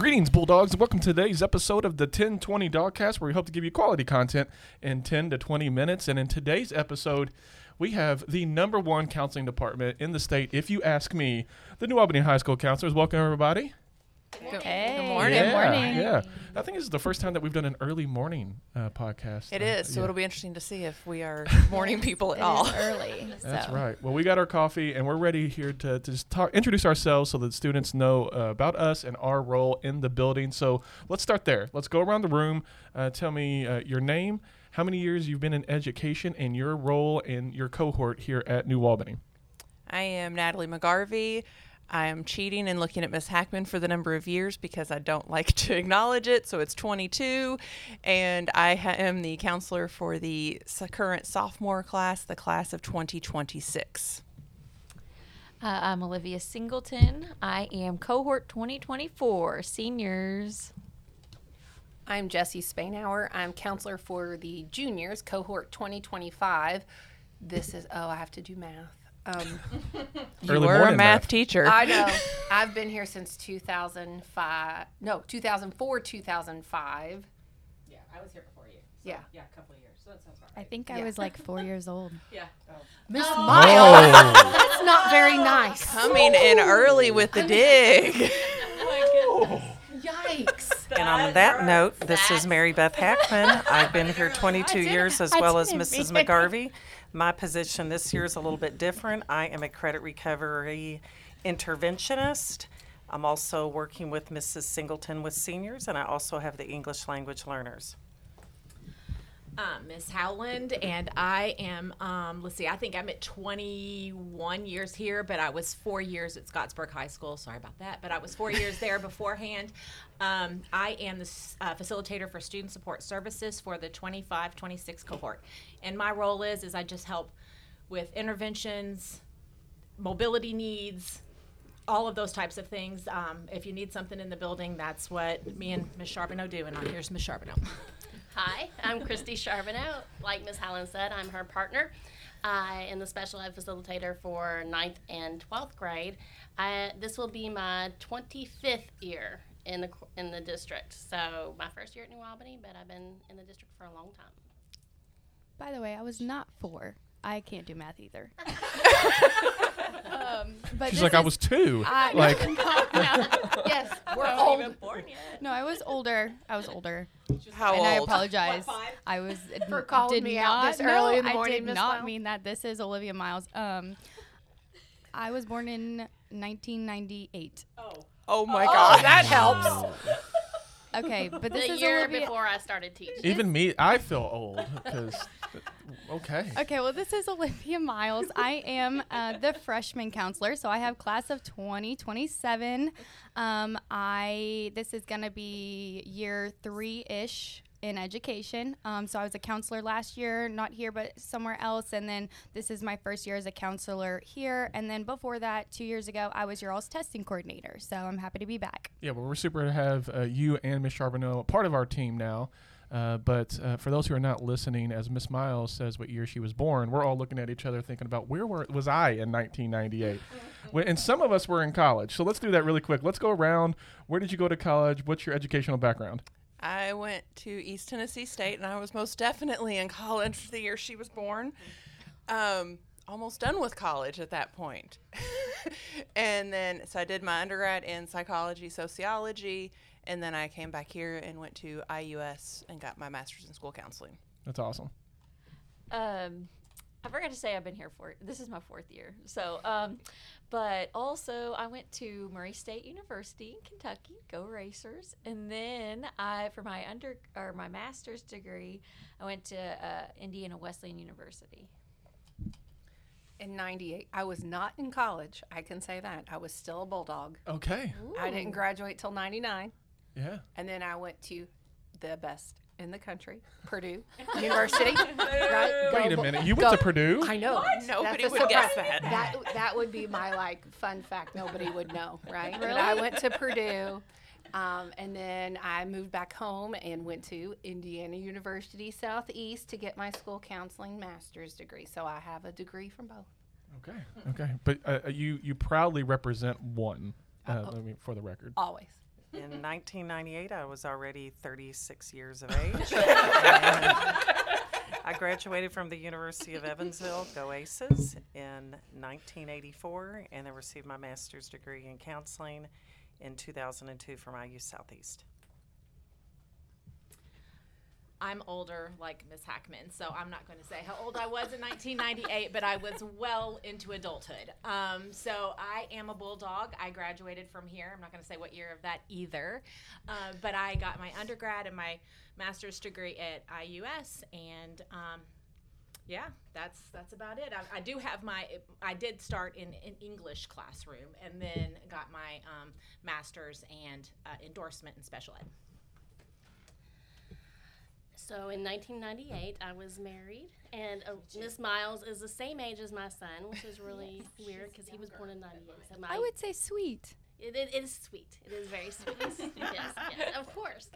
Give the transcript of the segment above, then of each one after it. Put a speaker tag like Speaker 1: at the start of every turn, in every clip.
Speaker 1: Greetings, Bulldogs, and welcome to today's episode of the 1020 Dogcast, where we hope to give you quality content in 10 to 20 minutes. And in today's episode, we have the number one counseling department in the state, if you ask me, the New Albany High School counselors. Welcome, everybody.
Speaker 2: Hey.
Speaker 3: Good morning.
Speaker 1: Yeah,
Speaker 2: morning.
Speaker 1: Yeah. I think this is the first time that we've done an early morning uh, podcast.
Speaker 3: It
Speaker 1: Uh,
Speaker 3: is, so
Speaker 1: yeah.
Speaker 3: it'll be interesting to see if we are morning people at
Speaker 2: It
Speaker 3: all.
Speaker 2: is early.
Speaker 1: That's
Speaker 2: so.
Speaker 1: right. Well, we got our coffee, and we're ready here to, to just talk, introduce ourselves so that students know uh, about us and our role in the building. So let's start there. Let's go around the room. Uh, tell me uh, your name, how many years you've been in education, and your role in your cohort here at New Albany.
Speaker 3: I am Natalie McGarvey. I am cheating and looking at Miss Hackman for the number of years because I don't like to acknowledge it. So it's 22. And I ha- am the counselor for the s- current sophomore class, the class of 2026.
Speaker 2: Uh, I'm Olivia Singleton. I am cohort 2024 seniors.
Speaker 4: I'm Jesse Spainhour. I'm counselor for the juniors, cohort 2025. This is, oh, I have to do math. Um,
Speaker 3: You
Speaker 1: Early
Speaker 3: were a
Speaker 1: morning
Speaker 3: math
Speaker 1: math.
Speaker 3: teacher.
Speaker 4: I know. I've been here since 2005. No, 2004, 2005.
Speaker 5: Yeah, I was here before you. So,
Speaker 4: Yeah.
Speaker 5: Yeah, a couple of years. So that sounds about
Speaker 2: I
Speaker 5: right.
Speaker 2: think I
Speaker 4: Yeah.
Speaker 2: was like four years old.
Speaker 5: Yeah. Oh.
Speaker 4: Miss
Speaker 1: Oh.
Speaker 4: Miles. That's not very nice.
Speaker 3: Coming in early with the dig.
Speaker 4: Yikes.
Speaker 6: And on that note, this is Mary Beth Hackman. I've been here 22 years as well as Mrs.
Speaker 2: mean it.
Speaker 6: McGarvey. My position this year is a little bit different. I am a credit recovery interventionist. I'm also working with Mrs. Singleton with seniors, and I also have the English language learners.
Speaker 5: Um, Miss Howland, and I am, um, let's see, I think I'm at 21 years here, but I was four years at Scottsburg High School. Sorry about that. But I was four years there beforehand. Um, I am the uh, facilitator for student support services for the 25 26 cohort. And my role is, is I just help with interventions, mobility needs, all of those types of things. Um, if you need something in the building, that's what me and Miss Charbonneau do. And here's Miss Charbonneau.
Speaker 7: Hi, I'm Christy Charbonneau. Like Ms. Howland said, I'm her partner. I am the special ed facilitator for 9th and 12th grade. This will be my 25th year in the in the district. So my first year at New Albany, but I've been in the district for a long time.
Speaker 2: By the way, I was not four. I can't do math either. um, but
Speaker 1: She's
Speaker 2: this
Speaker 1: like, I was two.
Speaker 2: I-
Speaker 1: like,
Speaker 4: Yes, we're
Speaker 5: Not
Speaker 4: old.
Speaker 5: even born yet.
Speaker 2: no, I was older. I was older,
Speaker 3: How
Speaker 2: and I
Speaker 3: old?
Speaker 2: apologize.
Speaker 5: What, five?
Speaker 2: I was
Speaker 4: For calling
Speaker 2: did
Speaker 4: me
Speaker 2: not,
Speaker 4: out this
Speaker 2: no,
Speaker 4: early in the morning.
Speaker 2: I did
Speaker 4: Miss
Speaker 2: not
Speaker 4: Miles.
Speaker 2: mean that. This is Olivia Miles. Um, I was born in 1998.
Speaker 5: Oh.
Speaker 3: Oh my
Speaker 4: Oh,
Speaker 3: God.
Speaker 4: that helps.
Speaker 2: Okay, but this
Speaker 7: the
Speaker 2: is
Speaker 7: year
Speaker 2: Olivia.
Speaker 7: before I started teaching.
Speaker 1: even me, I feel old because, okay.
Speaker 2: Okay, well, this is Olivia Miles. I am uh, the freshman counselor, so I have class of 2027. Um, I this is gonna be year three ish in education. Um, so I was a counselor last year, not here but somewhere else, and then this is my first year as a counselor here. And then before that, two years ago, I was your all's testing coordinator. So I'm happy to be back.
Speaker 1: Yeah, well, we're super to have uh, you and Miss Charbonneau part of our team now. Uh, but uh, for those who are not listening, as Miss Miles says what year she was born, we're all looking at each other thinking about where were, was I in 1998? And some of us were in college. So let's do that really quick. Let's go around. Where did you go to college? What's your educational background?
Speaker 3: I went to East Tennessee State, and I was most definitely in college the year she was born. Um, almost done with college at that point. and then, so I did my undergrad in psychology, sociology, and then I came back here and went to IUS and got my master's in school counseling.
Speaker 1: That's awesome.
Speaker 8: um, I forgot to say I've been here for this is my fourth year. So, um, but also I went to Murray State University in Kentucky, go Racers, and then I for my under or my master's degree, I went to uh, Indiana Wesleyan University.
Speaker 4: In 98, I was not in college. I can say that. I was still a bulldog.
Speaker 1: Okay.
Speaker 4: I didn't graduate till 99.
Speaker 1: Yeah.
Speaker 4: And then I went to the best in the country, Purdue University. right?
Speaker 1: Wait a
Speaker 4: Go-
Speaker 1: minute. You went
Speaker 4: go-
Speaker 1: to Purdue?
Speaker 4: I know.
Speaker 3: Nobody
Speaker 4: That's a
Speaker 3: would guess
Speaker 4: surprise.
Speaker 3: that.
Speaker 4: That that would be my like fun fact. Nobody would know, right? But I went to Purdue, um, and then I moved back home and went to Indiana University Southeast to get my school counseling master's degree. So I have a degree from both.
Speaker 1: Okay. Okay. But uh, you you proudly represent one. Uh,
Speaker 4: Uh,
Speaker 1: let me- for the record.
Speaker 4: Always.
Speaker 6: In 1998, I was already 36 years of age. I graduated from the University of Evansville, go Aces, in 1984, and then received my master's degree in counseling in 2002 from IU Southeast.
Speaker 5: I'm older, like Miss Hackman, so I'm not going to say how old I was in 1998, but I was well into adulthood. Um, so I am a bulldog. I graduated from here. I'm not going to say what year of that either, uh, but I got my undergrad and my master's degree at IUS, and um, yeah, that's that's about it. I, I, do have my. I did start in an English classroom, and then got my um, master's and uh, endorsement in special ed.
Speaker 7: So in 1998, I was married, and uh, Miss Miles is the same age as my son, which is really weird because he was born in '98. So my,
Speaker 2: I would say sweet.
Speaker 7: It, it is sweet. It is very sweet. yes, yes, of course.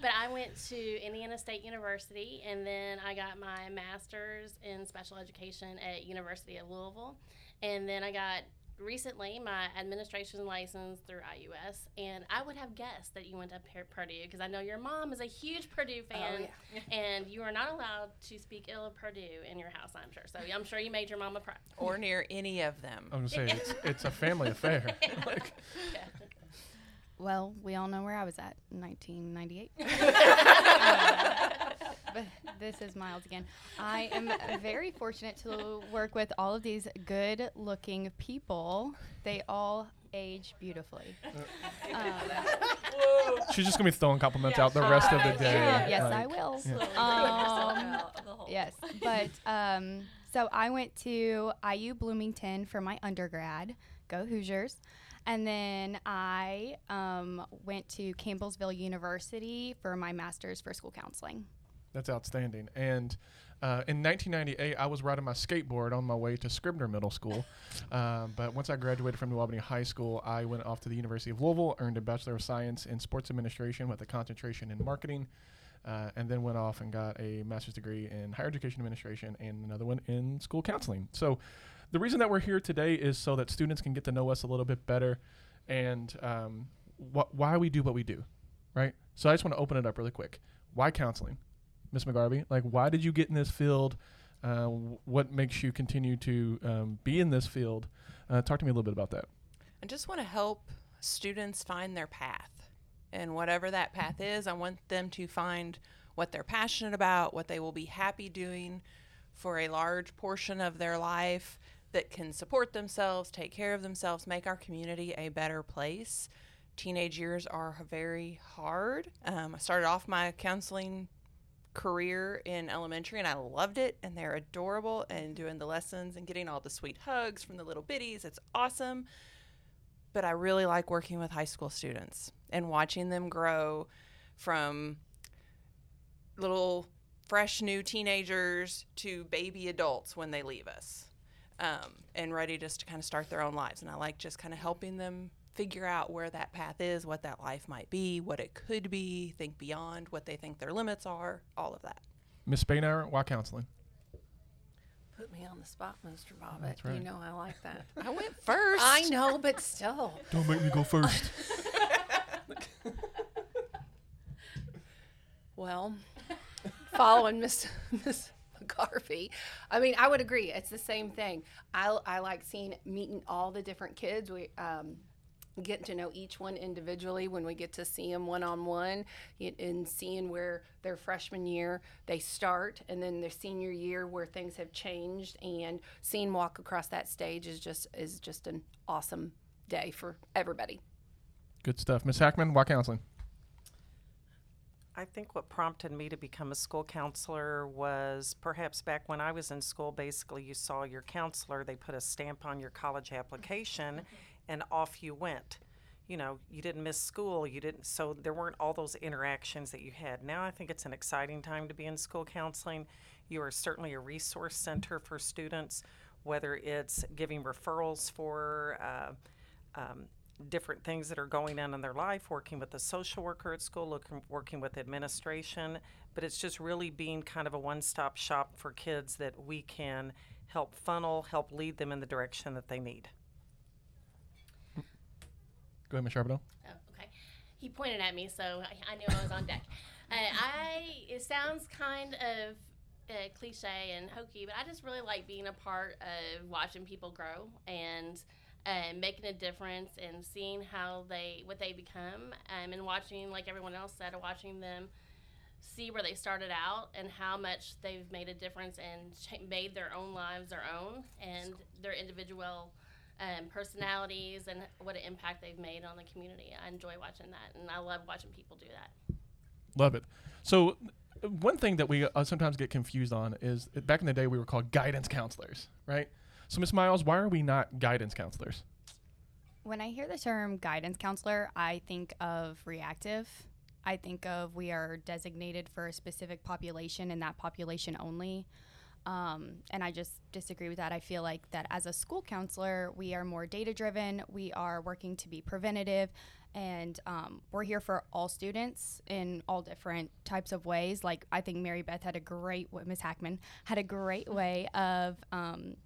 Speaker 7: But I went to Indiana State University, and then I got my master's in special education at University of Louisville, and then I got recently my administration license through IUS, and I would have guessed that you went to Purdue because I know your mom is a huge Purdue
Speaker 4: Oh,
Speaker 7: fan, and you are not allowed to speak ill of Purdue in your house. I'm sure. So I'm sure you made your mama proud.
Speaker 3: or near any of them.
Speaker 1: I'm gonna say it's, it's a family affair. like,
Speaker 2: Well, we all know where I was at in 1998. But this is Miles again. I am very fortunate to work with all of these good looking people. They all age beautifully. Um,
Speaker 1: she's just gonna be throwing compliments out the rest of the day.
Speaker 2: yes,
Speaker 1: like-
Speaker 2: I will.
Speaker 8: Slowly figure
Speaker 2: Um,
Speaker 8: yourself out the whole-
Speaker 2: Yes, but um, so I went to IU Bloomington for my undergrad. Go Hoosiers. And then I um, went to Campbellsville University for my master's for school counseling.
Speaker 1: That's outstanding. And uh, in 1998, I was riding my skateboard on my way to Scribner Middle School. Um, but once I graduated from New Albany High School, I went off to the University of Louisville, earned a Bachelor of Science in Sports Administration with a concentration in marketing, uh, and then went off and got a master's degree in Higher Education Administration and another one in school counseling. So the reason that we're here today is so that students can get to know us a little bit better and um, wh- why we do what we do, right? So I just want to open it up really quick. Why counseling? Miss McGarvey, like why did you get in this field? Uh, what makes you continue to um, be in this field? Uh, talk to me a little bit about that.
Speaker 3: I just want to help students find their path. And whatever that path is, I want them to find what they're passionate about, what they will be happy doing for a large portion of their life that can support themselves, take care of themselves, make our community a better place. Teenage years are very hard. Um, I started off my counseling career in elementary and I loved it and they're adorable and doing the lessons and getting all the sweet hugs from the little bitties. It's awesome. But I really like working with high school students and watching them grow from little fresh new teenagers to baby adults when they leave us um, and ready just to kind of start their own lives. And I like just kind of helping them figure out where that path is, what that life might be, what it could be, think beyond what they think their limits are, all of that.
Speaker 1: Miss Spainhour, why counseling?
Speaker 4: Put me on the spot, Mr. Bobbitt.
Speaker 1: That's right.
Speaker 4: You know I like that.
Speaker 3: I went first.
Speaker 4: I know, but still.
Speaker 1: Don't make me go first.
Speaker 4: Well, following Miss Miss McGarvey, I mean, I would agree. It's the same thing. I, I like seeing meeting all the different kids. We um, getting to know each one individually when we get to see them one on one, and seeing where their freshman year they start, and then their senior year where things have changed, and seeing walk across that stage is just is just an awesome day for everybody.
Speaker 1: Good stuff. Miss Hackman, why counseling?
Speaker 6: I think what prompted me to become a school counselor was perhaps back when I was in school, basically, you saw your counselor, they put a stamp on your college application, and off you went. You know, you didn't miss school, you didn't, so there weren't all those interactions that you had. Now I think it's an exciting time to be in school counseling. You are certainly a resource center for students, whether it's giving referrals for, uh, um, different things that are going on in their life, working with the social worker at school, looking, working with administration. But it's just really being kind of a one stop shop for kids that we can help funnel, help lead them in the direction that they need.
Speaker 1: Go ahead, Miss Charbonneau.
Speaker 7: Oh, okay. he pointed at me, so I, I knew I was on deck. Uh, I it sounds kind of uh, cliche and hokey, but I just really like being a part of watching people grow and uh, making a difference and seeing how they what they become, um, and watching like everyone else said, watching them see where they started out and how much they've made a difference and made their own lives their own and their individual um, personalities and what an impact they've made on the community. I enjoy watching that, and I love watching people do that.
Speaker 1: Love it. So, one thing that we uh, sometimes get confused on is uh, back in the day we were called guidance counselors, right? So, Miss Miles, why are we not guidance counselors?
Speaker 2: When I hear the term guidance counselor, I think of reactive. I think of we are designated for a specific population and that population only. Um, and I just disagree with that. I feel like that as a school counselor, we are more data driven. We are working to be preventative, and um, we're here for all students in all different types of ways. Like I think Mary Beth had a great, Miss Hackman had a great way of um,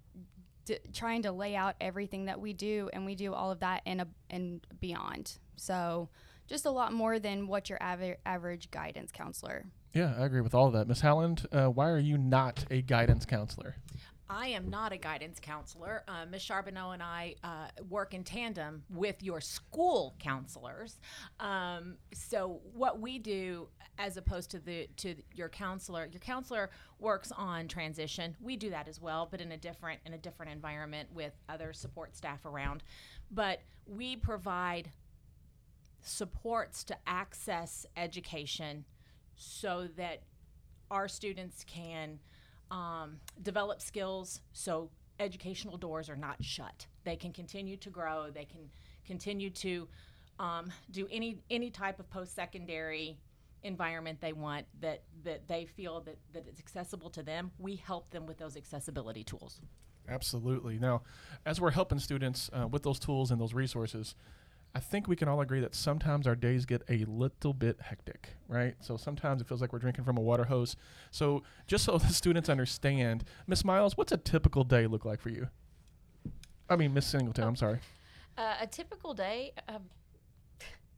Speaker 2: d- trying to lay out everything that we do, and we do all of that and and beyond. So just a lot more than what your aver- average guidance counselor.
Speaker 1: Yeah, I agree with all of that. Miss Howland, uh, why are you not a guidance counselor?
Speaker 5: I am not a guidance counselor. Uh, Ms. Charbonneau and I uh, work in tandem with your school counselors. Um, so what we do, as opposed to the to your counselor, your counselor works on transition. We do that as well, but in a different in a different environment with other support staff around. But we provide supports to access education so that our students can um, develop skills so educational doors are not shut. They can continue to grow. They can continue to um, do any any type of post secondary environment they want that that they feel that that it's accessible to them. We help them with those accessibility tools.
Speaker 1: Absolutely. Now, as we're helping students uh, with those tools and those resources, I think we can all agree that sometimes our days get a little bit hectic, right? So sometimes it feels like we're drinking from a water hose. So just so the students understand, Miss Miles, what's a typical day look like for you? I mean, Miss Singleton, I'm sorry.
Speaker 8: Uh, a typical day. Um,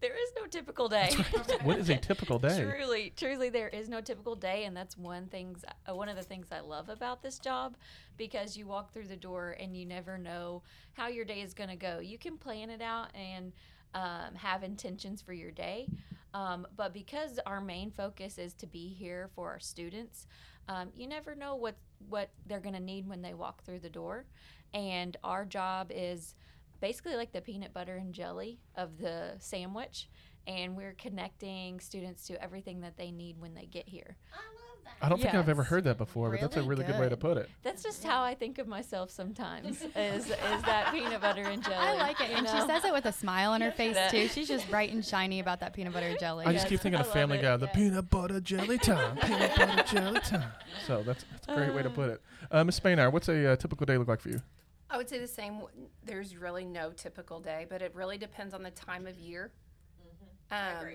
Speaker 8: there is no typical day.
Speaker 1: what is a typical day?
Speaker 8: truly, truly, there is no typical day, and that's one things. Uh, one of the things I love about this job, because you walk through the door and you never know how your day is going to go. You can plan it out and um, have intentions for your day, um, but because our main focus is to be here for our students, um, you never know what what they're going to need when they walk through the door, and our job is basically like the peanut butter and jelly of the sandwich and we're connecting students to everything that they need when they get here.
Speaker 7: I love that.
Speaker 1: I don't think I've ever heard that before, but that's a
Speaker 2: Really
Speaker 1: really good way to put it.
Speaker 8: That's just how I think of myself sometimes is is that peanut butter and jelly.
Speaker 2: I like it,
Speaker 8: you
Speaker 2: and she says it with a smile on her face
Speaker 8: That-
Speaker 2: too. She's just bright and shiny about that peanut butter and jelly.
Speaker 1: I just keep thinking
Speaker 8: I
Speaker 1: of
Speaker 8: love
Speaker 1: Family
Speaker 8: it,
Speaker 1: Guy, the
Speaker 8: yeah.
Speaker 1: peanut butter jelly time, peanut butter jelly time. So that's, that's a great way to put it. Uh, Miss Spainhour, what's a uh, typical day look like for you?
Speaker 4: I would say the same. There's really no typical day, but it really depends on the time of year. Um,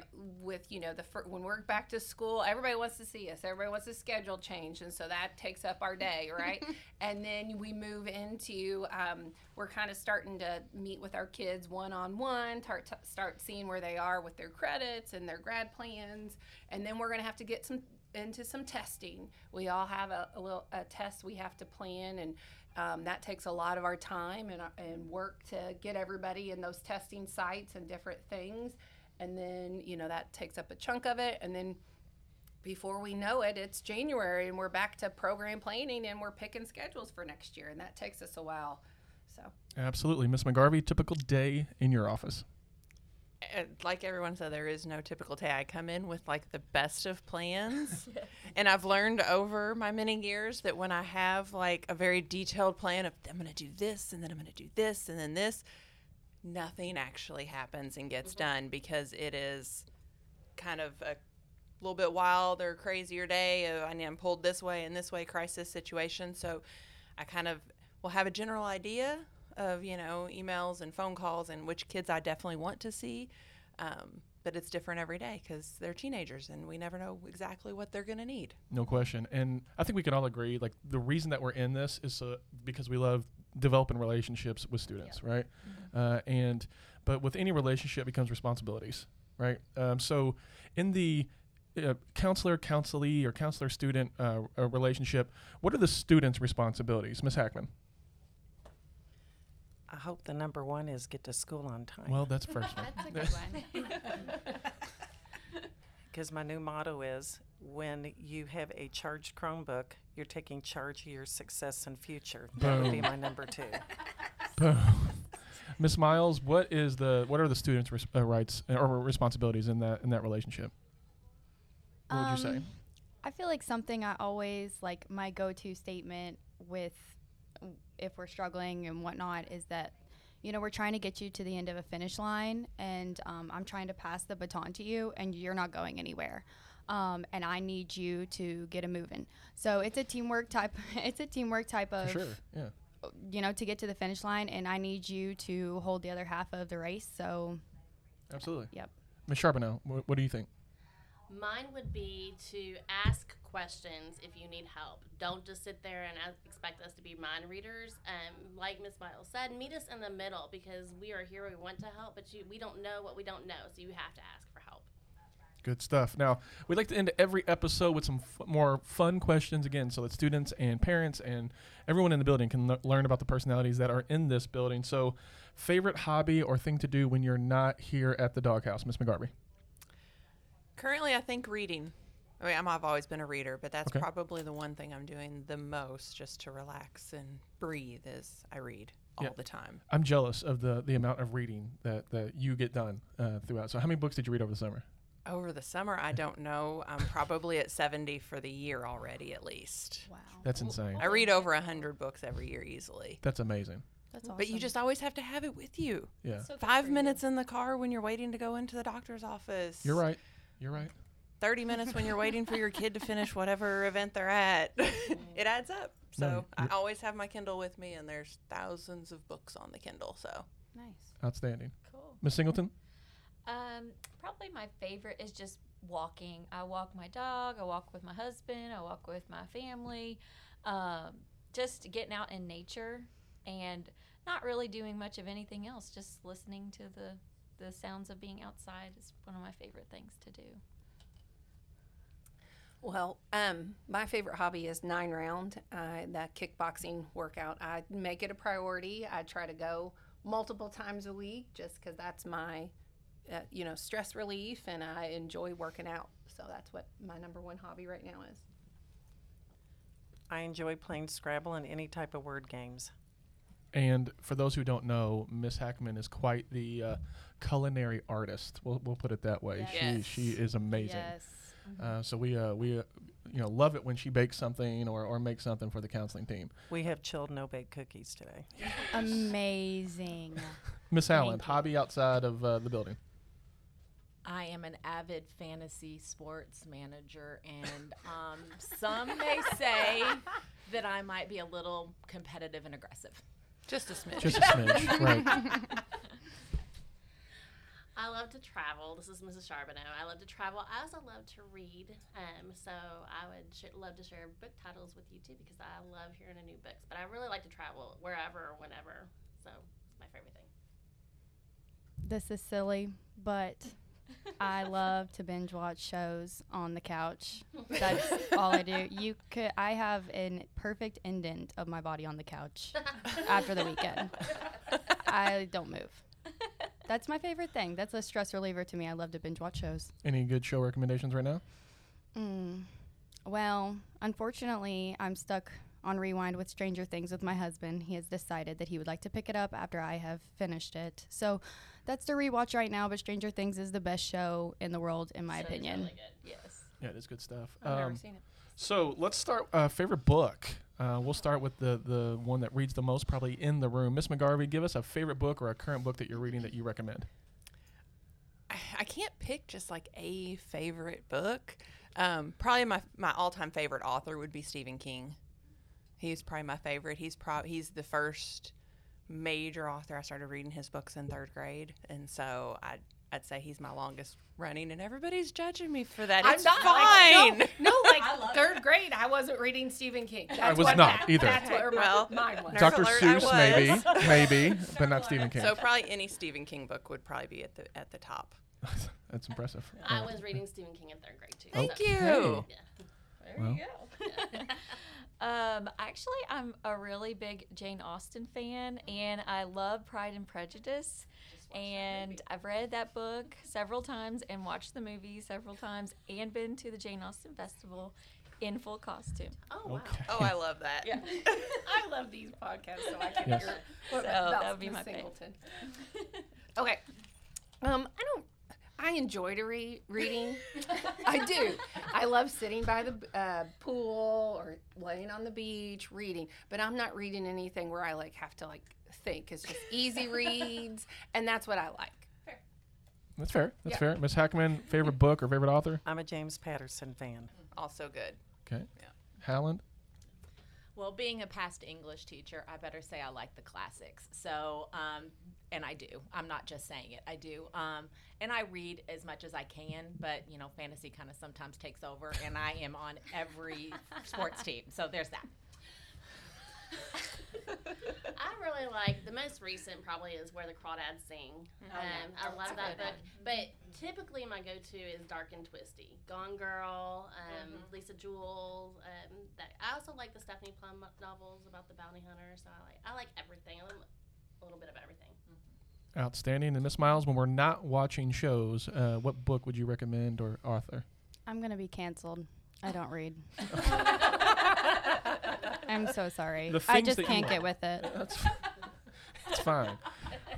Speaker 4: with you know the fir- when we're back to school, everybody wants to see us. Everybody wants a schedule change, and so that takes up our day, right? and then we move into um, we're kind of starting to meet with our kids one on one, start start seeing where they are with their credits and their grad plans, and then we're going to have to get some into some testing. We all have a, a little a test we have to plan, and um, that takes a lot of our time and, and work to get everybody in those testing sites and different things. And then, you know, that takes up a chunk of it. And then before we know it, it's January and we're back to program planning and we're picking schedules for next year. And that takes us a while. So,
Speaker 1: Absolutely. Miss McGarvey, typical day in your office.
Speaker 3: Uh, like everyone said, there is no typical day. I come in with like the best of plans. and I've learned over my many years that when I have like a very detailed plan of I'm going to do this and then I'm going to do this and then this, nothing actually happens and gets done because it is kind of a little bit wild or crazier day. Of, I am pulled this way and this way crisis situation. So I kind of will have a general idea of you know emails and phone calls and which kids I definitely want to see. Um, but it's different every day because they're teenagers and we never know exactly what they're going to need.
Speaker 1: No question. And I think we can all agree like the reason that we're in this is so, because we love developing relationships with students, right? Uh, and but with any relationship becomes responsibilities. right? Um, so, in the uh, counselor counselee or counselor student uh, uh, relationship, what are the students' responsibilities, Miss Hackman?
Speaker 6: I hope the number one is get to school on time.
Speaker 1: Well, that's first one.
Speaker 2: That's a good one.
Speaker 6: Because my new motto is when you have a charged Chromebook, you're taking charge of your success and future. That would be my number two.
Speaker 1: Boom. Miss Miles, what is the what are the students' res- uh, rights or responsibilities in that in that relationship? What would you say?
Speaker 2: Um, I feel like something I always like my go-to statement with if we're struggling and whatnot is that you know we're trying to get you to the end of a finish line and um, I'm trying to pass the baton to you and you're not going anywhere. Um, and I need you to get a moving. So it's a teamwork type. It's a teamwork type of
Speaker 1: For sure. Yeah.
Speaker 2: you know to get to the finish line, and I need you to hold the other half of the race. So
Speaker 1: Absolutely.
Speaker 2: Yep.
Speaker 1: Miss Charbonneau, wh- what do you think?
Speaker 7: Mine would be to ask questions if you need help. Don't just sit there and expect us to be mind readers. Um, like Miss Miles said, meet us in the middle because we are here. We want to help, but you, we don't know what we don't know, so you have to ask for help.
Speaker 1: Good stuff. Now, we'd like to end every episode with some f- more fun questions again so that students and parents and everyone in the building can le- learn about the personalities that are in this building. So, favorite hobby or thing to do when you're not here at the doghouse, Miss McGarvey?
Speaker 3: Currently, I think reading. I mean, I'm, I've always been a reader, but that's
Speaker 1: Okay.
Speaker 3: probably the one thing I'm doing the most just to relax and breathe is I read all
Speaker 1: Yeah.
Speaker 3: the time.
Speaker 1: I'm jealous of the, the amount of reading that, that you get done uh, throughout. So, how many books did you read over the summer?
Speaker 3: Over the summer, I don't know. I'm probably at 70 for the year already, at least.
Speaker 2: wow,
Speaker 1: That's insane.
Speaker 3: I read over 100 books every year easily.
Speaker 1: That's amazing.
Speaker 2: that's awesome.
Speaker 3: But you just always have to have it with you.
Speaker 1: Yeah.
Speaker 8: So good
Speaker 3: Five
Speaker 8: for you.
Speaker 3: minutes in the car when you're waiting to go into the doctor's office.
Speaker 1: You're right. You're right.
Speaker 3: 30 minutes when you're waiting for your kid to finish whatever event they're at. it adds up. So
Speaker 1: No,
Speaker 3: I always have my Kindle with me, and there's thousands of books on the Kindle. So
Speaker 2: nice.
Speaker 1: Outstanding.
Speaker 8: Cool.
Speaker 1: Miss Singleton?
Speaker 8: Um, probably my favorite is just walking. I walk my dog. I walk with my husband. I walk with my family. Um, just getting out in nature and not really doing much of anything else. Just listening to the the sounds of being outside is one of my favorite things to do.
Speaker 4: Well, um, my favorite hobby is nine round, uh, that kickboxing workout. I make it a priority. I try to go multiple times a week just because that's my, uh, you know, stress relief, and I enjoy working out. So that's what my number one hobby right now is.
Speaker 6: I enjoy playing Scrabble and any type of word games.
Speaker 1: And for those who don't know, Miss Hackman is quite the uh, culinary artist. We'll, we'll put it that way.
Speaker 3: Yes.
Speaker 1: She she is amazing.
Speaker 2: Yes.
Speaker 1: Uh, so we uh, we uh, you know love it when she bakes something or, or makes something for the counseling team.
Speaker 6: We have chilled no bake cookies today.
Speaker 2: Amazing.
Speaker 1: Miss
Speaker 2: Howland,
Speaker 1: hobby outside of uh, the building.
Speaker 5: I am an avid fantasy sports manager, and um, some may say that I might be a little competitive and aggressive.
Speaker 3: just a smidge.
Speaker 1: Just a smidge, right?
Speaker 7: I love to travel. This is Mrs. Charbonneau. I love to travel. I also love to read. Um, so I would sh- love to share book titles with you too because I love hearing the new books. But I really like to travel wherever whenever. So it's my favorite thing.
Speaker 2: This is silly, but I love to binge watch shows on the couch. That's all I do. You could I have a perfect indent of my body on the couch after the weekend. I don't move. That's my favorite thing. That's a stress reliever to me. I love to binge watch shows.
Speaker 1: Any good show recommendations right now?
Speaker 2: Mm. Well, unfortunately, I'm stuck on rewind with Stranger Things with my husband. He has decided that he would like to pick it up after I have finished it. So that's the rewatch right now, but Stranger Things is the best show in the world, in my
Speaker 7: So
Speaker 2: opinion.
Speaker 7: really good.
Speaker 8: Yes.
Speaker 1: Yeah, it is good stuff.
Speaker 4: I've never
Speaker 1: Um,
Speaker 4: seen it.
Speaker 1: so let's start. Uh, favorite book. Uh, we'll start with the the one that reads the most, probably in the room. Miss McGarvey, give us a favorite book or a current book that you're reading that you recommend.
Speaker 3: I, I can't pick just like a favorite book. Um, probably my my all time favorite author would be Stephen King. He's probably my favorite. He's probably he's the first major author I started reading his books in third grade, and so I'd I'd say he's my longest running, and everybody's judging me for that. It's
Speaker 4: I'm not
Speaker 3: fine.
Speaker 4: Like, no, no, like third grade, I wasn't reading Stephen King. That's
Speaker 1: was
Speaker 4: what
Speaker 1: not
Speaker 4: that-
Speaker 1: either.
Speaker 4: That's what my,
Speaker 3: Well,
Speaker 4: mine was.
Speaker 1: Dr.
Speaker 3: alert,
Speaker 1: Seuss, maybe,
Speaker 3: was.
Speaker 1: maybe, but not Stephen King.
Speaker 3: so probably any Stephen King book would probably be at the at the top.
Speaker 1: That's impressive.
Speaker 7: I was reading Stephen King in third grade too.
Speaker 3: Thank
Speaker 7: so-
Speaker 3: you.
Speaker 1: hey.
Speaker 7: Yeah.
Speaker 8: There
Speaker 1: Well.
Speaker 8: you go. um, actually, I'm a really big Jane Austen fan, and I love Pride and Prejudice. And I've read that book several times and watched the movie several times and been to the Jane Austen Festival in full costume.
Speaker 7: Oh wow.
Speaker 1: Okay.
Speaker 3: Oh, I love that.
Speaker 8: Yeah.
Speaker 4: I love these podcasts, so I can
Speaker 1: Yes.
Speaker 4: hear
Speaker 8: So that
Speaker 4: about
Speaker 8: would be my pick.
Speaker 4: Singleton. okay. Um, I don't. I enjoy to read reading. I do. I love sitting by the uh, pool or laying on the beach reading. But I'm not reading anything where I like have to like think. It's just easy reads, and that's what I like.
Speaker 1: That's fair. That's
Speaker 4: Yeah.
Speaker 1: fair. Miss Hackman, favorite book or favorite author?
Speaker 6: I'm a James Patterson fan.
Speaker 3: Also good.
Speaker 1: Okay.
Speaker 3: Yeah.
Speaker 1: Howland.
Speaker 5: Well, being a past English teacher, I better say I like the classics. So, um, and I do. I'm not just saying it. I do. Um, and I read as much as I can, but you know, fantasy kind of sometimes takes over, and I am on every sports team. So there's that.
Speaker 7: I really like the most recent probably is where the crawdads sing. um, I love that book. But typically my go-to is Dark and Twisty, Gone Girl, um, Lisa Jewell. Um, that I also like the Stephanie Plum novels about the bounty hunter. So I like I like everything. I like a little bit of everything.
Speaker 1: Outstanding. And Miss Miles, when we're not watching shows, uh, what book would you recommend or author?
Speaker 2: I'm gonna be canceled. I don't read. I'm so sorry.
Speaker 1: The
Speaker 2: I
Speaker 1: things
Speaker 2: just
Speaker 1: that you
Speaker 2: can't get with it.
Speaker 1: That's it's fine.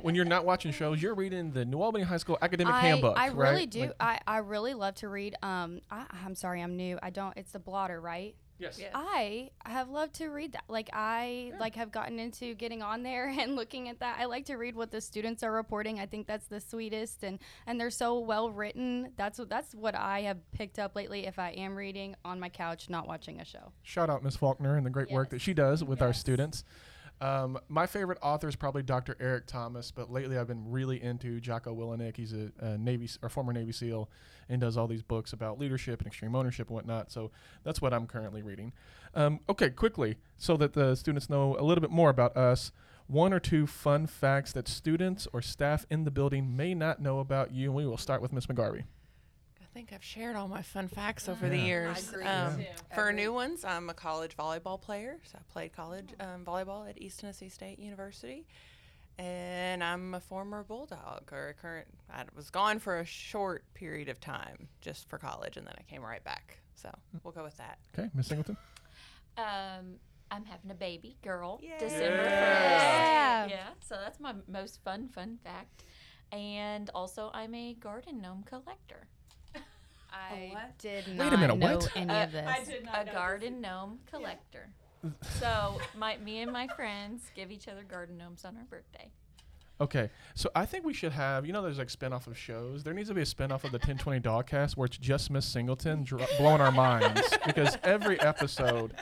Speaker 1: When you're not watching shows, you're reading the New Albany High School Academic
Speaker 2: I,
Speaker 1: Handbook.
Speaker 2: I really
Speaker 1: right?
Speaker 2: do.
Speaker 1: Like-
Speaker 2: I, I really love to read. Um, I, I'm sorry, I'm new. I don't. It's the blotter, right?
Speaker 1: Yes.
Speaker 2: I have loved to read that. Like I like have gotten into getting on there and looking at that. I like to read what the students are reporting. I think that's the sweetest and and they're so well written. That's what that's what I have picked up lately if I am reading on my couch not watching a show.
Speaker 1: Shout out Miss Faulkner and the great work that she does with our students. Um, my favorite author is probably Dr. Eric Thomas, but lately I've been really into Jocko Willink. He's a, a Navy or former Navy SEAL and does all these books about leadership and extreme ownership and whatnot. So that's what I'm currently reading. Um, okay, quickly, so that the students know a little bit more about us. One or two fun facts that students or staff in the building may not know about you, and we will start with Miss McGarvey.
Speaker 3: I think I've shared all my fun facts over the
Speaker 1: Yeah.
Speaker 3: years.
Speaker 4: I agree,
Speaker 3: Um,
Speaker 4: too.
Speaker 3: For
Speaker 4: Agree.
Speaker 3: new ones, I'm a college volleyball player. So I played college um, volleyball at East Tennessee State University. And I'm a former Bulldog, or a current. I was gone for a short period of time just for college, and then I came right back. So we'll go with that.
Speaker 1: Okay, Miss Singleton.
Speaker 8: Um, I'm having a baby girl
Speaker 3: Yay.
Speaker 8: December
Speaker 2: Yeah.
Speaker 8: 1st. Yeah, so that's my most fun fun fact. And also, I'm a garden gnome collector.
Speaker 2: I
Speaker 4: what?
Speaker 2: did
Speaker 1: Wait a minute,
Speaker 2: know
Speaker 1: what?
Speaker 2: any
Speaker 8: Uh,
Speaker 2: of this.
Speaker 8: a garden gnome collector. so my me and my friends give each other garden gnomes on our birthday.
Speaker 1: Okay, so I think we should have, you know, there's like spin-off of shows. There needs to be a spin-off of the 1020 Dogcast where it's just Miss Singleton dr- blowing our minds because every episode,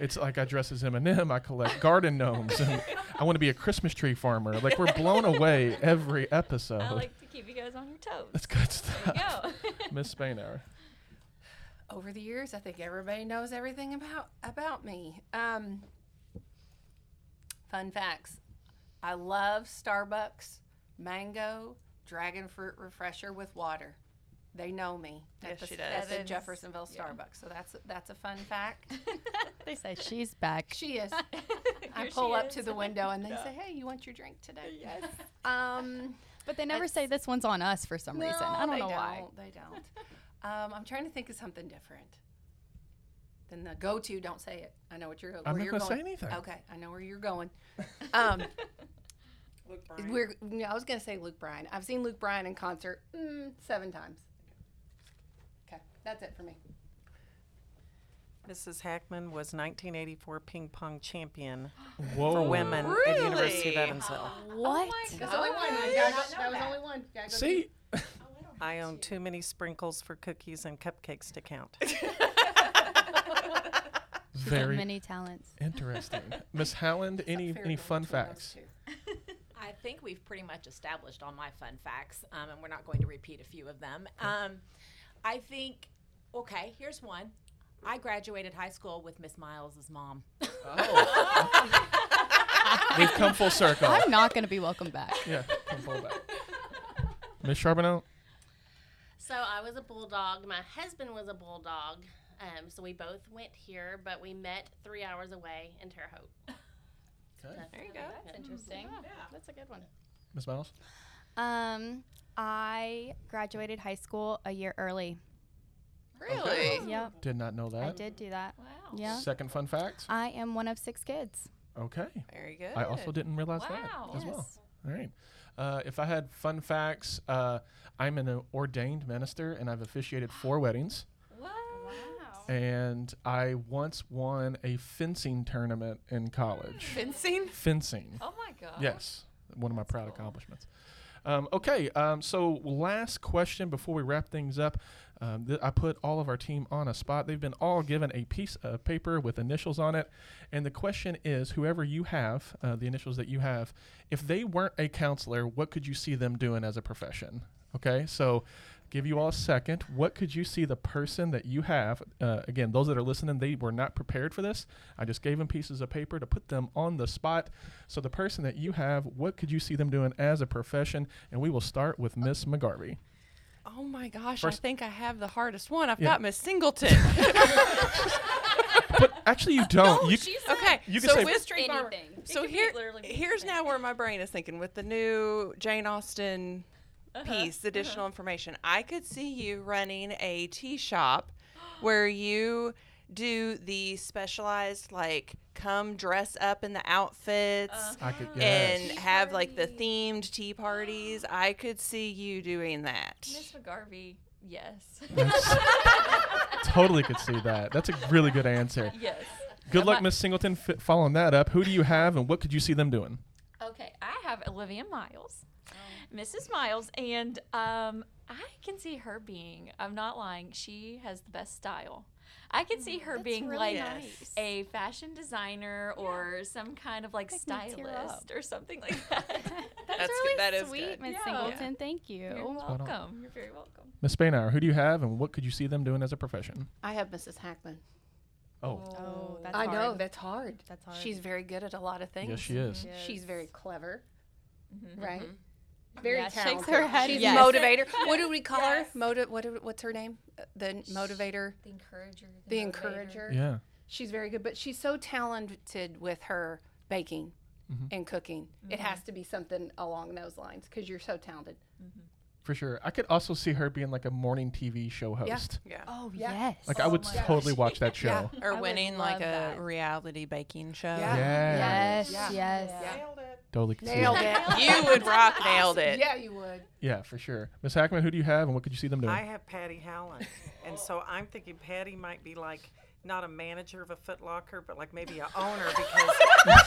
Speaker 1: it's like I dress as Eminem, I collect garden gnomes, and I want to be a Christmas tree farmer. Like we're blown away every episode.
Speaker 8: I like to keep you guys on your toes.
Speaker 1: That's good
Speaker 8: There you
Speaker 1: stuff.
Speaker 8: go.
Speaker 1: Miss Spainhour.
Speaker 4: over the years, I think everybody knows everything about about me. Um, fun facts: I love Starbucks mango dragon fruit refresher with water. They know me. at
Speaker 3: Yes,
Speaker 4: the,
Speaker 3: she
Speaker 4: At
Speaker 3: does.
Speaker 4: the
Speaker 8: That is-
Speaker 4: Jeffersonville
Speaker 8: yeah.
Speaker 4: Starbucks. So that's that's a fun fact.
Speaker 2: they say she's back.
Speaker 4: she is. I pull
Speaker 8: she
Speaker 4: up to the window and they
Speaker 8: Yeah.
Speaker 4: say, "Hey, you want your drink today?" Yes. Um,
Speaker 2: But they never
Speaker 4: It's-
Speaker 2: say this one's on us for some reason. I don't know why.
Speaker 4: don't. They don't. Um, I'm trying to think of something different. than the go-to, don't say it. I know what you're.
Speaker 1: I'm
Speaker 4: where
Speaker 1: not
Speaker 4: you're
Speaker 1: gonna say anything.
Speaker 4: Okay, I know where you're going. Um,
Speaker 3: Luke
Speaker 4: we're. no, I was gonna say Luke Bryan. I've seen Luke Bryan in concert mm, seven times. Okay, that's it for me.
Speaker 6: Mrs. Hackman was 1984 ping pong champion
Speaker 1: Whoa.
Speaker 6: for women at the University of
Speaker 3: Really?
Speaker 6: Evansville.
Speaker 2: What?
Speaker 4: That's only one. You gotta go- that was only one. You gotta go
Speaker 1: See,
Speaker 6: I own too many sprinkles for cookies and cupcakes to count.
Speaker 2: She's got
Speaker 1: very
Speaker 2: many talents.
Speaker 1: interesting. Miss Howland, any any fun facts?
Speaker 5: I think we've pretty much established all my fun facts, um, and we're not going to repeat a few of them. Um, I think, okay, here's one. I graduated high school with Miss Miles' mom. Oh.
Speaker 1: We've come full circle.
Speaker 2: I'm not going to be welcome back.
Speaker 1: yeah, come full back. Miss Charbonneau.
Speaker 7: So I was a bulldog. My husband was a bulldog. Um, so we both went here, but we met three hours away in Terre Haute. Okay.
Speaker 5: There you go.
Speaker 2: That's interesting. Yeah, That's a good one.
Speaker 1: Miss Miles?
Speaker 2: Um, I graduated high school a year early.
Speaker 3: Really?
Speaker 2: Yep,
Speaker 1: Did not know that.
Speaker 2: I did do that.
Speaker 8: Wow.
Speaker 2: Yeah.
Speaker 1: Second fun fact.
Speaker 2: I am one of six kids.
Speaker 1: Okay.
Speaker 3: Very good.
Speaker 1: I also didn't realize
Speaker 8: Wow.
Speaker 1: that as well. All right. Uh, if I had fun facts, uh, I'm an ordained minister and I've officiated four weddings.
Speaker 8: What?
Speaker 1: And I once won a fencing tournament in college.
Speaker 3: Fencing?
Speaker 1: fencing.
Speaker 8: Oh my god.
Speaker 1: Yes, one of my proud
Speaker 8: cool.
Speaker 1: accomplishments. Um, okay, um, so last question before we wrap things up. Um, th- I put all of our team on a spot. They've been all given a piece of paper with initials on it. And the question is whoever you have, uh, the initials that you have, if they weren't a counselor, what could you see them doing as a profession? Okay, so give you all a second. What could you see the person that you have? Uh, again, those that are listening, they were not prepared for this. I just gave them pieces of paper to put them on the spot. So the person that you have, what could you see them doing as a profession? And we will start with Miss McGarvey.
Speaker 3: Oh my gosh,
Speaker 1: First-
Speaker 3: I think I have the hardest one. I've
Speaker 1: Yeah.
Speaker 3: got Miss Singleton.
Speaker 1: But actually, you don't. you,
Speaker 3: okay,
Speaker 1: You can
Speaker 3: so
Speaker 1: say-
Speaker 3: with
Speaker 8: Street farmer. It
Speaker 3: so
Speaker 8: could be
Speaker 3: here,
Speaker 8: literally
Speaker 3: here's
Speaker 8: anything.
Speaker 3: now where my brain is thinking with the new Jane Austen
Speaker 8: Uh-huh,
Speaker 3: piece, additional information. I could see you running a tea shop where you do the specialized like come dress up in the outfits
Speaker 8: Uh-huh.
Speaker 1: I could
Speaker 3: and have like the themed tea parties. I could see you doing that.
Speaker 8: Miss McGarvey. Yes.
Speaker 1: totally could see that. That's a really good answer.
Speaker 8: yes.
Speaker 1: Good luck, Miss Singleton, f- following that up. Who do you have, and what could you see them doing?
Speaker 8: Okay, I have Olivia Miles, Mrs. Miles, and um, I can see her being. I'm not lying. She has the best style. I can see her
Speaker 2: That's
Speaker 8: being
Speaker 2: really
Speaker 8: like
Speaker 2: nice.
Speaker 8: a fashion designer or some kind of like
Speaker 2: Make
Speaker 8: stylist or something like that.
Speaker 2: That's,
Speaker 3: That's
Speaker 2: really
Speaker 3: good. That is
Speaker 2: sweet. Miss
Speaker 8: Yeah.
Speaker 2: Singleton. Thank you.
Speaker 8: You're welcome. You're very welcome.
Speaker 1: Miss Spainhour, who do you have, and what could you see them doing as a profession?
Speaker 4: I have Mrs. Hackman.
Speaker 1: Oh,
Speaker 2: Oh, that's
Speaker 4: I know
Speaker 2: hard.
Speaker 4: that's hard.
Speaker 2: That's hard.
Speaker 4: She's very good at a lot of things.
Speaker 1: yes, she is.
Speaker 4: She's very clever,
Speaker 8: Mhm.
Speaker 4: right? Very
Speaker 2: Yeah, shakes
Speaker 4: talented.
Speaker 2: her head
Speaker 4: She's
Speaker 2: yes.
Speaker 4: motivator. What do we call
Speaker 8: Yes.
Speaker 4: her? Motiv- what what's her name? The motivator.
Speaker 8: The encourager.
Speaker 4: The
Speaker 8: motivator.
Speaker 4: encourager.
Speaker 1: Yeah.
Speaker 4: She's very good, but she's so talented with her baking
Speaker 1: Mhm.
Speaker 4: and cooking. It has to be something along those lines because you're so talented.
Speaker 1: For sure. I could also see her being like a morning TV show host.
Speaker 3: Yeah.
Speaker 2: Oh yes.
Speaker 1: Like I would
Speaker 8: my
Speaker 1: totally watch that show.
Speaker 4: Yeah.
Speaker 3: Or
Speaker 2: I
Speaker 3: winning like a
Speaker 2: that.
Speaker 3: reality baking show.
Speaker 4: Yeah.
Speaker 2: Yes.
Speaker 4: Yeah.
Speaker 2: Yes.
Speaker 4: Yeah.
Speaker 6: Nailed it.
Speaker 1: Totally could see it.
Speaker 4: it.
Speaker 3: You would rock nailed it.
Speaker 4: Yeah, you would.
Speaker 1: Yeah, for sure. Miss Hackman, who do you have, and what could you see them doing?
Speaker 6: I have Patty Howland. and so I'm thinking Patty might be like not a manager of a Foot Locker, but like maybe a owner because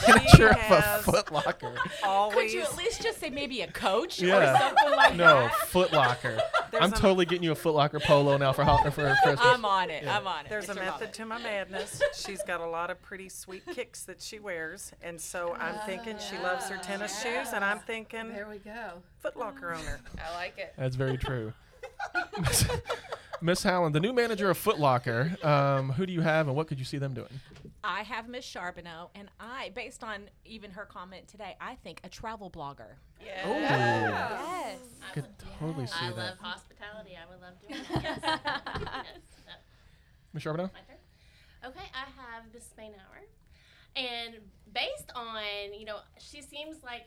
Speaker 1: Manager
Speaker 6: she
Speaker 1: of a
Speaker 6: has
Speaker 1: Foot Locker.
Speaker 6: always
Speaker 5: Could you at least just say maybe a coach or something like
Speaker 1: No,
Speaker 5: that?
Speaker 1: Foot Locker.
Speaker 6: There's
Speaker 1: I'm
Speaker 6: a-
Speaker 1: totally getting you a Foot Locker polo now for, for Christmas.
Speaker 5: I'm on it.
Speaker 1: Yeah.
Speaker 5: I'm on it.
Speaker 6: There's a method to my madness. She's got a lot of pretty sweet kicks that she wears, and so I'm thinking she loves her tennis ah, shoes, and I'm thinking
Speaker 4: There we go.
Speaker 6: Foot Locker owner.
Speaker 4: I like it.
Speaker 1: That's very true. Miss Howland, the new manager of Foot Locker. Um, who do you have, and what could you see them doing?
Speaker 5: I have Miss Charbonneau, and I, based on even her comment today, I think a travel blogger.
Speaker 1: Oh,
Speaker 2: Yes.
Speaker 1: I could totally see
Speaker 7: I
Speaker 1: that.
Speaker 7: love hospitality. I would love doing that. Yes. yes.
Speaker 1: Miss Charbonneau?
Speaker 7: My turn. Okay, I have Miss Spainhour. And based on, you know, she seems like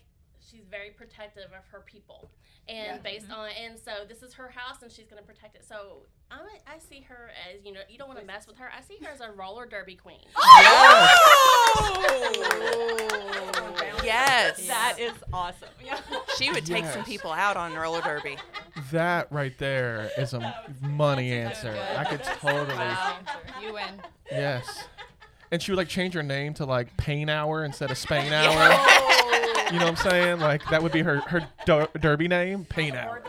Speaker 7: she's very protective of her people. And based mm-hmm. on, and so this is her house and she's going to protect it. So I'm, a- I see her as, you know, you don't want to mess with her. I see her as a roller derby queen. Oh!
Speaker 3: Yes.
Speaker 5: That is awesome. Yeah.
Speaker 3: She would take some people out on roller derby.
Speaker 1: That right there is a money answer. I could totally.
Speaker 2: You win.
Speaker 1: Yes. And she would like change her name to like Pain Hour instead of Spain Hour. You know what I'm saying? Like that would be her her der- derby name, Pain Hour.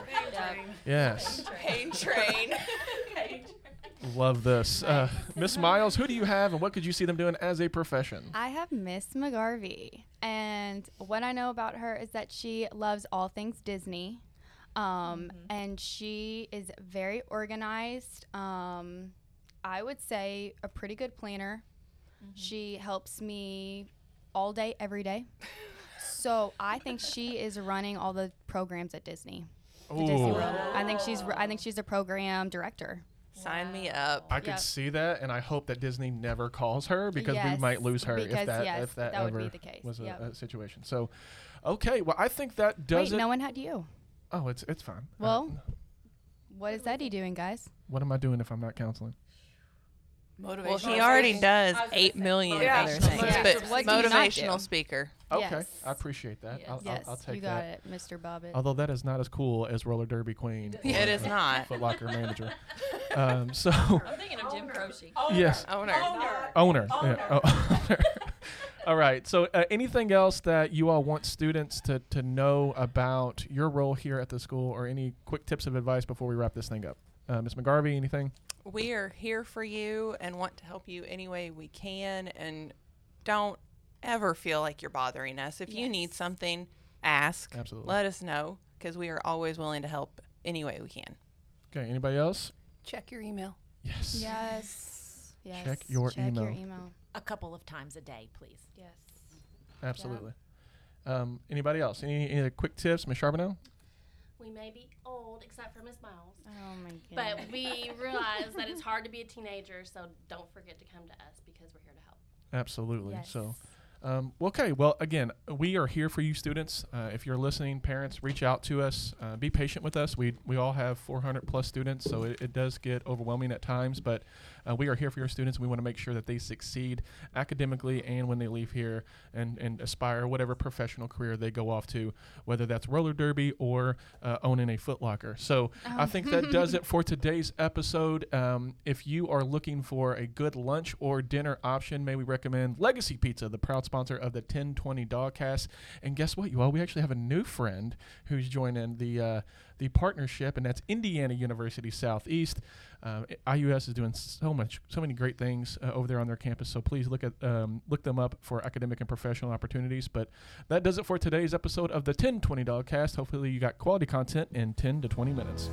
Speaker 1: Yes.
Speaker 3: Pain train.
Speaker 1: Love this. Uh, Miss Miles, who do you have, and what could you see them doing as a profession?
Speaker 2: I have Miss McGarvey, and what I know about her is that she loves all things Disney, um, and she is very organized. Um, I would say a pretty good planner. She helps me all day, every day. so I think she is running all the programs at Disney. to Disney
Speaker 1: Ooh.
Speaker 2: World. I think she's I think she's a program director.
Speaker 3: Sign me up.
Speaker 1: I could
Speaker 2: Yep.
Speaker 1: see that, and I hope that Disney never calls her because we
Speaker 2: Yes,
Speaker 1: might lose her if
Speaker 2: because,
Speaker 1: that
Speaker 2: yes,
Speaker 1: if that,
Speaker 2: that would
Speaker 1: ever
Speaker 2: be the case.
Speaker 1: was a,
Speaker 2: Yep.
Speaker 1: a situation. So, okay, well, I think that does
Speaker 2: Wait,
Speaker 1: it.
Speaker 2: no one had you.
Speaker 1: oh, it's it's fine.
Speaker 2: Well, what is Eddie doing, guys?
Speaker 1: what am I doing if I'm not counseling?
Speaker 3: Motivation.
Speaker 4: Well,
Speaker 3: he already does eight million oh,
Speaker 4: Yeah.
Speaker 3: other things,
Speaker 2: Yeah.
Speaker 3: but
Speaker 2: What do you not
Speaker 3: motivational
Speaker 2: do?
Speaker 3: speaker.
Speaker 1: Okay,
Speaker 2: Yes.
Speaker 1: I appreciate that. I'll,
Speaker 2: yes,
Speaker 1: I'll, I'll take
Speaker 2: you got
Speaker 1: that.
Speaker 2: it, Mr. Bobbitt.
Speaker 1: Although that is not as cool as roller derby queen.
Speaker 3: It is not.
Speaker 1: Foot Locker manager. Um, so
Speaker 8: I'm thinking of Jim Croce.
Speaker 1: yes,
Speaker 3: Owner.
Speaker 1: owner. Yeah, oh, owner. all right. So, uh, anything else that you all want students to to know about your role here at the school, or any quick tips of advice before we wrap this thing up? Uh, Ms. McGarvey, anything?
Speaker 3: We are here for you and want to help you any way we can. And don't ever feel like you're bothering us. If you need something, ask.
Speaker 1: Absolutely.
Speaker 3: Let us know because we are always willing to help any way we can.
Speaker 1: Okay. Anybody else?
Speaker 4: Check your email.
Speaker 1: Yes.
Speaker 2: yes. Yes.
Speaker 1: Check your
Speaker 2: Check your
Speaker 1: email.
Speaker 2: email.
Speaker 5: A couple of times a day, please.
Speaker 2: Yes.
Speaker 1: Absolutely. Um, anybody else? Any, any quick tips, Ms. Charbonneau?
Speaker 7: We may be old, except for Miss Miles,
Speaker 2: Oh my goodness.
Speaker 7: but we realize that it's hard to be a teenager. So don't forget to come to us because we're here to help.
Speaker 1: Absolutely.
Speaker 2: Yes.
Speaker 1: So, um, okay. Well, again, we are here for you, students. Uh, if you're listening, parents, reach out to us. Uh, be patient with us. We we all have 400 plus students, so it, it does get overwhelming at times. But uh, we are here for your students. We want to make sure that they succeed academically and when they leave here and and aspire whatever professional career they go off to, whether that's roller derby or uh, owning a Foot Locker. So I think that does it for today's episode. Um, if you are looking for a good lunch or dinner option, may we recommend Legacy Pizza, the proud sponsor of the 1020 Dogcast. And guess what, you all? We actually have a new friend who's joining the uh, the partnership, and that's Indiana University Southeast. Um, IUS is doing so much, so many great things uh, over there on their campus. So please look at um, look them up for academic and professional opportunities. But that does it for today's episode of the 1020 Dogcast. Hopefully, you got quality content in 10 to 20 minutes.